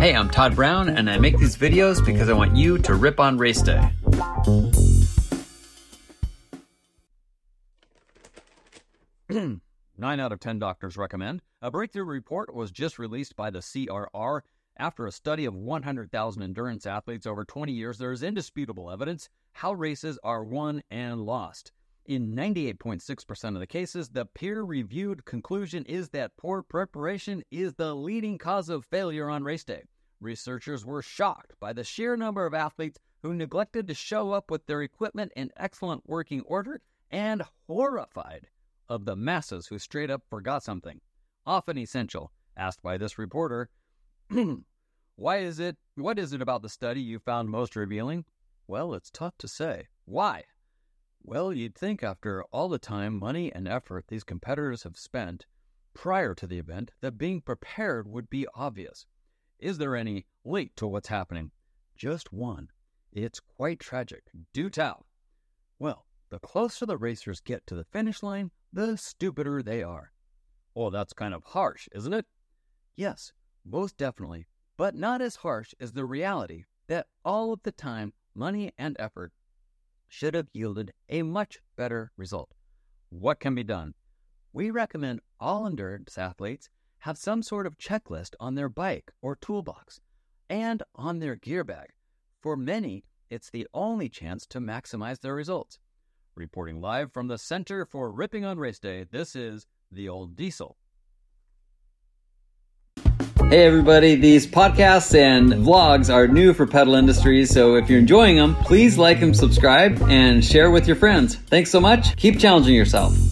Hey, I'm Todd Brown, and I make these videos because I want you to rip on race day. Nine out of 10 doctors recommend. A breakthrough report was just released by the CRR. After a study of 100,000 endurance athletes over 20 years, there is indisputable evidence how races are won and lost. In 98.6% of the cases, the peer reviewed conclusion is that poor preparation is the leading cause of failure on race day. Researchers were shocked by the sheer number of athletes who neglected to show up with their equipment in excellent working order and horrified of the masses who straight up forgot something, often essential. Asked by this reporter, why is it, what is it about the study you found most revealing? Well, it's tough to say. Why? Well, you'd think after all the time, money, and effort these competitors have spent prior to the event that being prepared would be obvious. Is there any link to what's happening? Just one. It's quite tragic. Do tell. Well, the closer the racers get to the finish line, the stupider they are. Oh, that's kind of harsh, isn't it? Yes, most definitely, but not as harsh as the reality that all of the time, money, and effort should have yielded a much better result. What can be done? We recommend all endurance athletes have some sort of checklist on their bike or toolbox and on their gear bag. For many, it's the only chance to maximize their results. Reporting live from the Center for Ripping on Race Day, this is the Old Diesel. Hey everybody, these podcasts and vlogs are new for Pedal Industries, so if you're enjoying them, please like and subscribe and share with your friends. Thanks so much. Keep challenging yourself.